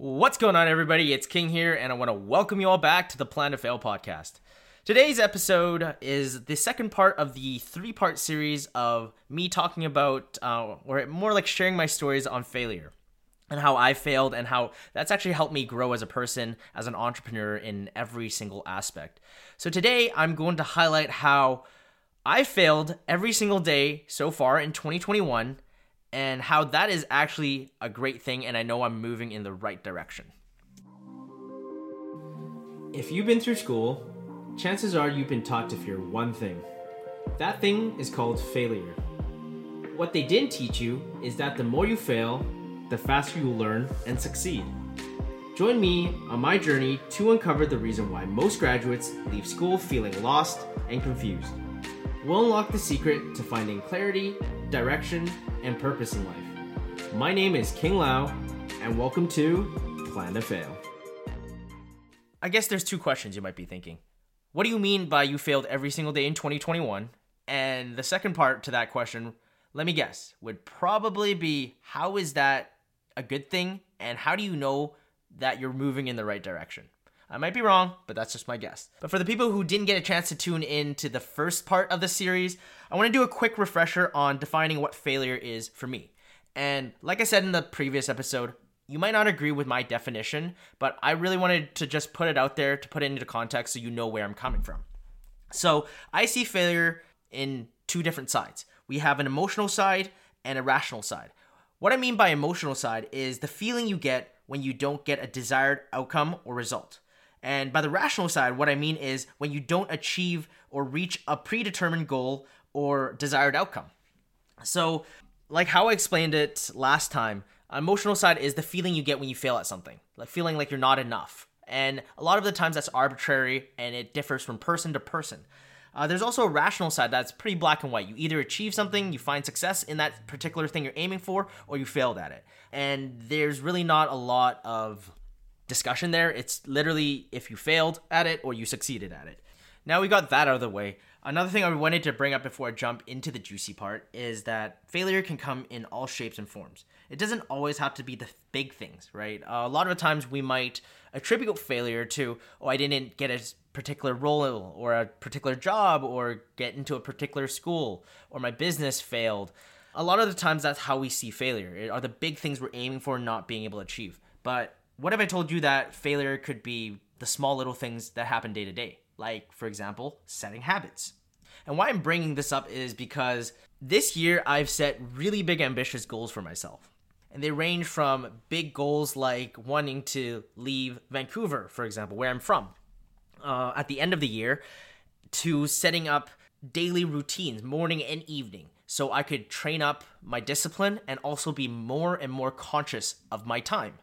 What's going on, everybody? It's King here, and I want to welcome you all back to the Plan to Fail podcast. Today's episode is the second part of the three part series of me talking about, uh, or more like sharing my stories on failure and how I failed, and how that's actually helped me grow as a person, as an entrepreneur in every single aspect. So, today I'm going to highlight how I failed every single day so far in 2021 and how that is actually a great thing, and I know I'm moving in the right direction. If you've been through school, chances are you've been taught to fear one thing. That thing is called failure. What they didn't teach you is that the more you fail, the faster you learn and succeed. Join me on my journey to uncover the reason why most graduates leave school feeling lost and confused. We'll unlock the secret to finding clarity, direction, and purpose in life. My name is King Lau, and welcome to Plan to Fail. I guess there's two questions you might be thinking. What do you mean by you failed every single day in 2021? And the second part to that question, let me guess, would probably be how is that a good thing? And how do you know that you're moving in the right direction? I might be wrong, but that's just my guess. But for the people who didn't get a chance to tune in to the first part of the series, I want to do a quick refresher on defining what failure is for me. And like I said in the previous episode, you might not agree with my definition, but I really wanted to just put it out there to put it into context so you know where I'm coming from. So I see failure in two different sides. We have an emotional side and a rational side. What I mean by emotional side is the feeling you get when you don't get a desired outcome or result. And by the rational side, what I mean is when you don't achieve or reach a predetermined goal or desired outcome. So, like how I explained it last time, emotional side is the feeling you get when you fail at something, like feeling like you're not enough. And a lot of the times that's arbitrary and it differs from person to person. Uh, there's also a rational side that's pretty black and white. You either achieve something, you find success in that particular thing you're aiming for, or you failed at it. And there's really not a lot of discussion there. It's literally if you failed at it or you succeeded at it. Now we got that out of the way. Another thing I wanted to bring up before I jump into the juicy part is that failure can come in all shapes and forms. It doesn't always have to be the big things, right? Uh, a lot of times we might attribute failure to, oh, I didn't get a particular role or a particular job or get into a particular school or my business failed. A lot of the times that's how we see failure. It are the big things we're aiming for not being able to achieve. But what if I told you that failure could be the small little things that happen day to day? Like, for example, setting habits. And why I'm bringing this up is because this year I've set really big, ambitious goals for myself. And they range from big goals like wanting to leave Vancouver, for example, where I'm from, uh, at the end of the year, to setting up daily routines, morning and evening, so I could train up my discipline and also be more and more conscious of my time.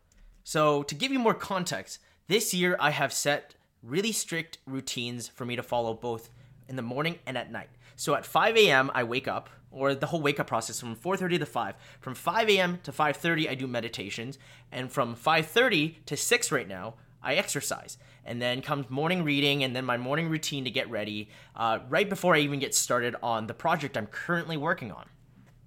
So, to give you more context, this year I have set really strict routines for me to follow both in the morning and at night. So at 5 a.m. I wake up, or the whole wake up process from 4:30 to 5. From 5 a.m. to 5:30 I do meditations, and from 5:30 to 6 right now I exercise. And then comes morning reading, and then my morning routine to get ready, uh, right before I even get started on the project I'm currently working on.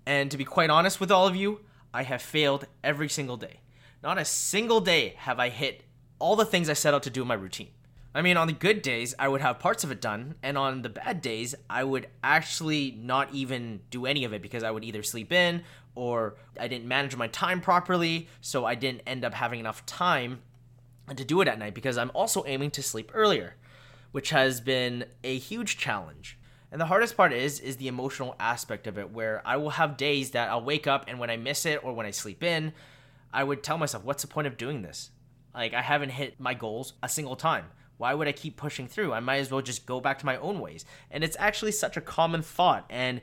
And to be quite honest with all of you, I have failed every single day. Not a single day have I hit all the things I set out to do in my routine. I mean, on the good days, I would have parts of it done, and on the bad days, I would actually not even do any of it because I would either sleep in or I didn't manage my time properly, so I didn't end up having enough time to do it at night because I'm also aiming to sleep earlier, which has been a huge challenge. And the hardest part is is the emotional aspect of it where I will have days that I'll wake up and when I miss it or when I sleep in, I would tell myself, what's the point of doing this? Like, I haven't hit my goals a single time. Why would I keep pushing through? I might as well just go back to my own ways. And it's actually such a common thought. And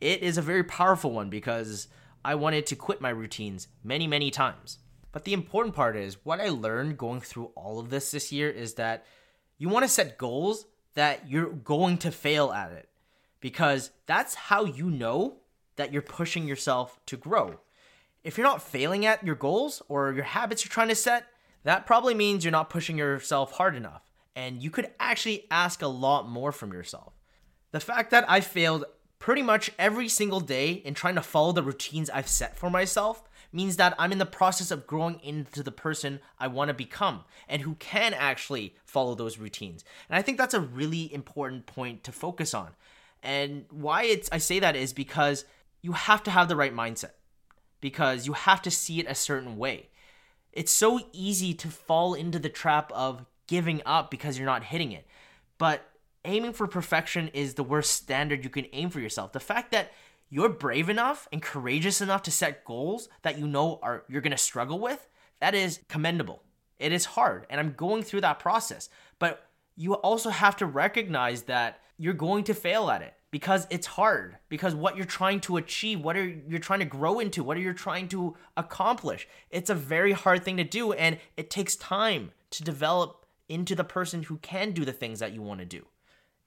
it is a very powerful one because I wanted to quit my routines many, many times. But the important part is what I learned going through all of this this year is that you want to set goals that you're going to fail at it because that's how you know that you're pushing yourself to grow if you're not failing at your goals or your habits you're trying to set, that probably means you're not pushing yourself hard enough. And you could actually ask a lot more from yourself. The fact that I failed pretty much every single day in trying to follow the routines I've set for myself means that I'm in the process of growing into the person I want to become and who can actually follow those routines. And I think that's a really important point to focus on. And why it's I say that is because you have to have the right mindset. Because you have to see it a certain way. It's so easy to fall into the trap of giving up because you're not hitting it. But aiming for perfection is the worst standard you can aim for yourself. The fact that you're brave enough and courageous enough to set goals that you know are you're going to struggle with, that is commendable. It is hard and I'm going through that process. But you also have to recognize that you're going to fail at it because it's hard because what you're trying to achieve what are you're trying to grow into what are you trying to accomplish it's a very hard thing to do and it takes time to develop into the person who can do the things that you want to do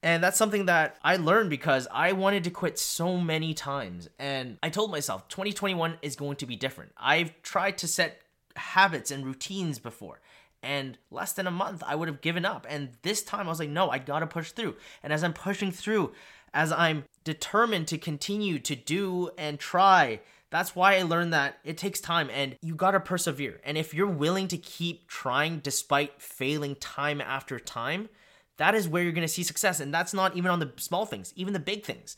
and that's something that I learned because I wanted to quit so many times. And I told myself 2021 is going to be different. I've tried to set habits and routines before. And less than a month, I would have given up. And this time, I was like, no, I gotta push through. And as I'm pushing through, as I'm determined to continue to do and try, that's why I learned that it takes time and you gotta persevere. And if you're willing to keep trying despite failing time after time, that is where you're to see success. And that's not even on the small things, even the big things.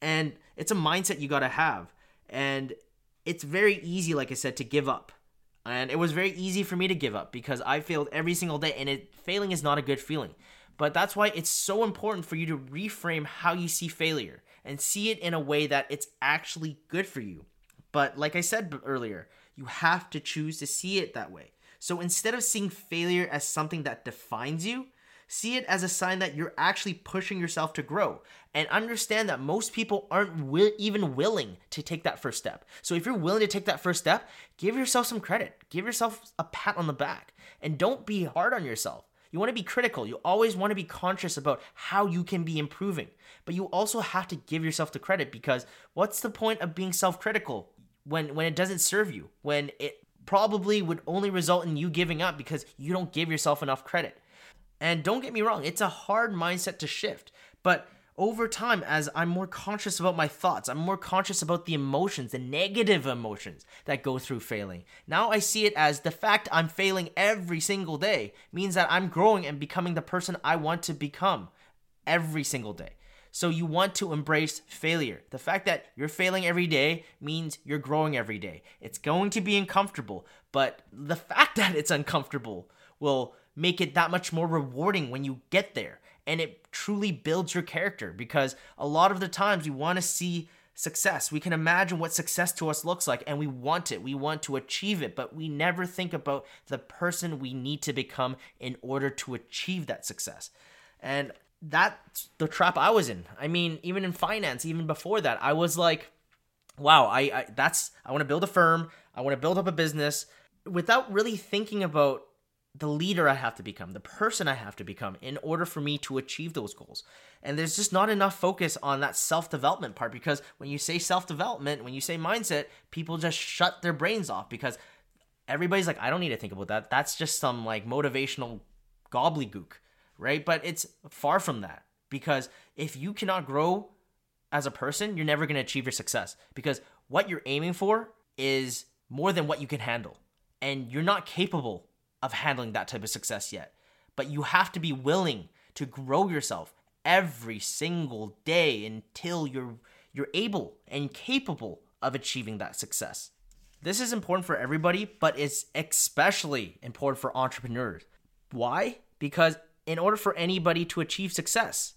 And it's a mindset you got to have. And it's very easy, like I said, to give up. And it was very easy for me to give up because I failed every single day. And it failing is not a good feeling. But that's why it's so important for you to reframe how you see failure and see it in a way that it's actually good for you. But like I said earlier, you have to choose to see it that way. So instead of seeing failure as something that defines you, See it as a sign that you're actually pushing yourself to grow. And understand that most people aren't wi- even willing to take that first step. So if you're willing to take that first step, give yourself some credit. Give yourself a pat on the back. And don't be hard on yourself. You want to be critical. You always want to be conscious about how you can be improving. But you also have to give yourself the credit because what's the point of being self-critical when when it doesn't serve you? When it probably would only result in you giving up because you don't give yourself enough credit. And don't get me wrong, it's a hard mindset to shift. But over time, as I'm more conscious about my thoughts, I'm more conscious about the emotions, the negative emotions that go through failing. Now I see it as the fact I'm failing every single day means that I'm growing and becoming the person I want to become every single day. So you want to embrace failure. The fact that you're failing every day means you're growing every day. It's going to be uncomfortable, but the fact that it's uncomfortable will make it that much more rewarding when you get there. And it truly builds your character because a lot of the times we want to see success. We can imagine what success to us looks like and we want it. We want to achieve it, but we never think about the person we need to become in order to achieve that success. And that's the trap I was in. I mean, even in finance, even before that, I was like, wow, I, I that's I want to build a firm, I want to build up a business without really thinking about the leader I have to become, the person I have to become in order for me to achieve those goals. And there's just not enough focus on that self development part because when you say self development, when you say mindset, people just shut their brains off because everybody's like, I don't need to think about that. That's just some like motivational gobbledygook, right? But it's far from that because if you cannot grow as a person, you're never going to achieve your success because what you're aiming for is more than what you can handle. And you're not capable of handling that type of success yet. But you have to be willing to grow yourself every single day until you're you're able and capable of achieving that success. This is important for everybody, but it's especially important for entrepreneurs. Why? Because in order for anybody to achieve success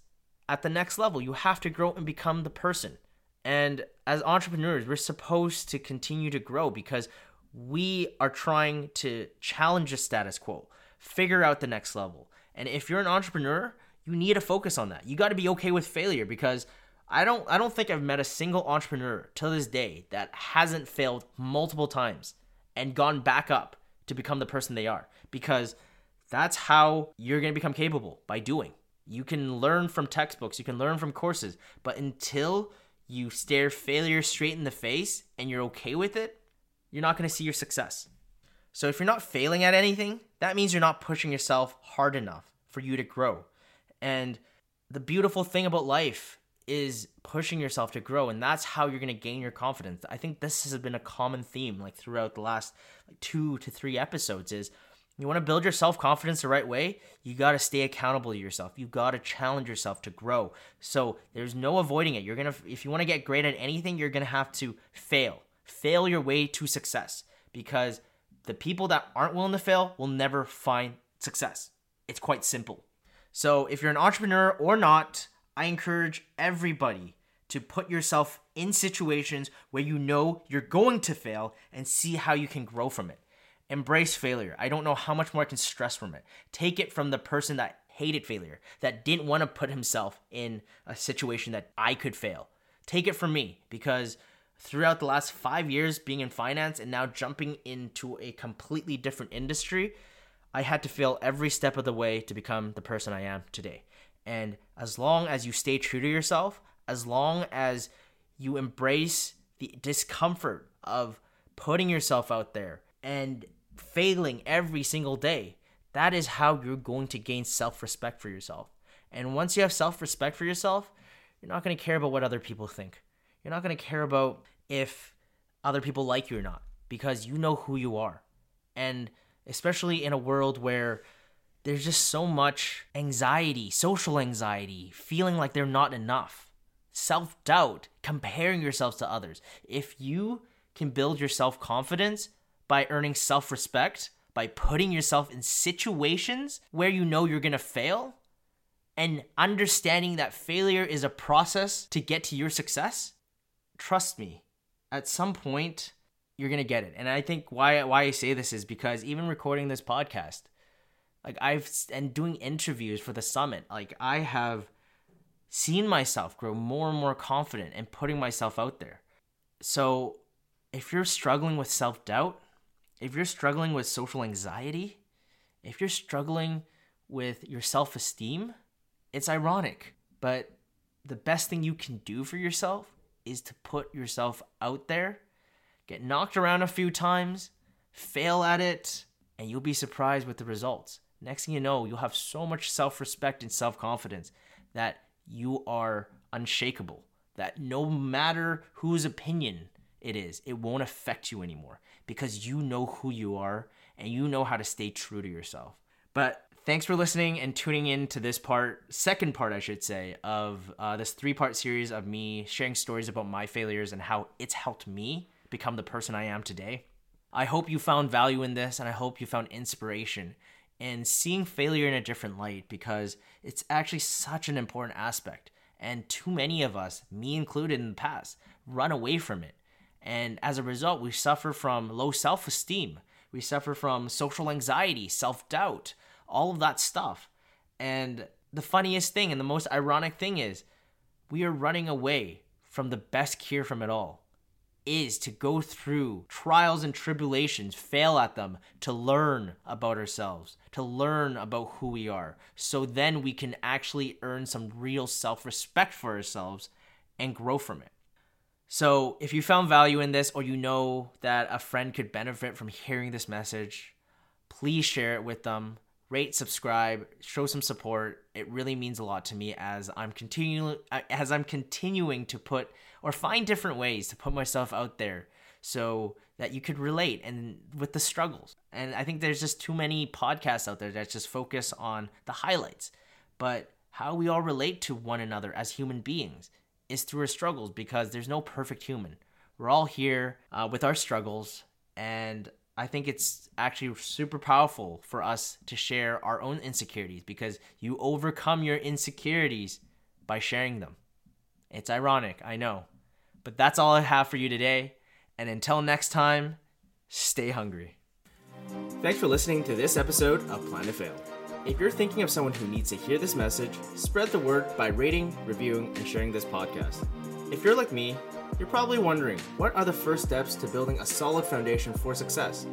at the next level, you have to grow and become the person. And as entrepreneurs, we're supposed to continue to grow because we are trying to challenge the status quo, figure out the next level. And if you're an entrepreneur, you need to focus on that. You got to be okay with failure because I don't I don't think I've met a single entrepreneur to this day that hasn't failed multiple times and gone back up to become the person they are because that's how you're going to become capable by doing. You can learn from textbooks, you can learn from courses, but until you stare failure straight in the face and you're okay with it, you're not going to see your success. So if you're not failing at anything, that means you're not pushing yourself hard enough for you to grow. And the beautiful thing about life is pushing yourself to grow and that's how you're going to gain your confidence. I think this has been a common theme like throughout the last like two to three episodes is you want to build your self-confidence the right way you got to stay accountable to yourself. You got to challenge yourself to grow. So there's no avoiding it. You're going to if you want to get great at anything you're going to have to fail fail your way to success because the people that aren't willing to fail will never find success it's quite simple so if you're an entrepreneur or not I encourage everybody to put yourself in situations where you know you're going to fail and see how you can grow from it. Embrace failure. I don't know how much more I can stress from it. Take it from the person that hated failure, that didn't want to put himself in a situation that I could fail. Take it from me because throughout the last five years being in finance and now jumping into a completely different industry, I had to fail every step of the way to become the person I am today. And as long as you stay true to yourself, as long as you embrace the discomfort of putting yourself out there and failing every single day, that is how you're going to gain self respect for yourself. And once you have self respect for yourself, you're not going to care about what other people think. You're not going to care about if other people like you or not because you know who you are. And especially in a world where there's just so much anxiety, social anxiety, feeling like they're not enough, self doubt, comparing yourselves to others. If you can build your self confidence by earning self respect, by putting yourself in situations where you know you're gonna fail, and understanding that failure is a process to get to your success, trust me, at some point, you're gonna get it. And I think why why I say this is because even recording this podcast, like I've and doing interviews for the summit, like I have seen myself grow more and more confident and putting myself out there. So, if you're struggling with self-doubt, if you're struggling with social anxiety, if you're struggling with your self-esteem, it's ironic, but the best thing you can do for yourself is to put yourself out there, get knocked around a few times, fail at it, and you'll be surprised with the results. Next thing you know, you'll have so much self respect and self confidence that you are unshakable. That no matter whose opinion it is, it won't affect you anymore because you know who you are and you know how to stay true to yourself. But thanks for listening and tuning in to this part, second part, I should say, of uh, this three part series of me sharing stories about my failures and how it's helped me become the person I am today. I hope you found value in this and I hope you found inspiration and seeing failure in a different light because it's actually such an important aspect. And too many of us, me included in the past, run away from it. And as a result, we suffer from low self esteem. We suffer from social anxiety, self doubt, all of that stuff. And the funniest thing and the most ironic thing is, we are running away from the best cure from it all is to go through trials and tribulations, fail at them, to learn about ourselves, to learn about who we are. So then we can actually earn some real self respect for ourselves and grow from it. So if you found value in this or you know that a friend could benefit from hearing this message, please share it with them. Rate, subscribe, show some support. It really means a lot to me as I'm continuing as I'm continuing to put or find different ways to put myself out there so that you could relate and with the struggles. And I think there's just too many podcasts out there that just focus on the highlights. But how we all relate to one another as human beings is through our struggles because there's no perfect human. We're all here uh, with our struggles, and I think it's actually super powerful for us to share our own insecurities because you overcome your insecurities by sharing them. It's ironic, I know, but that's all I have for you today. And until next time, stay hungry. Thanks for listening to this episode of Plan to Fail. If you're thinking of someone who needs to hear this message, spread the word by rating, reviewing, and sharing this podcast. If you're like me, you're probably wondering what are the first steps to building a solid foundation for success?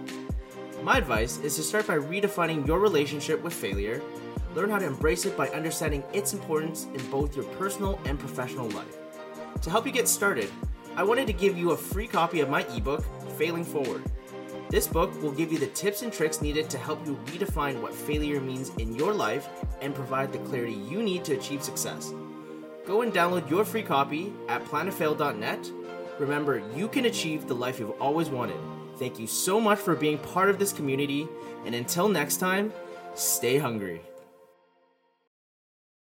My advice is to start by redefining your relationship with failure, learn how to embrace it by understanding its importance in both your personal and professional life. To help you get started, I wanted to give you a free copy of my ebook, Failing Forward. This book will give you the tips and tricks needed to help you redefine what failure means in your life and provide the clarity you need to achieve success. Go and download your free copy at plantofail.net. Remember, you can achieve the life you've always wanted. Thank you so much for being part of this community, and until next time, stay hungry.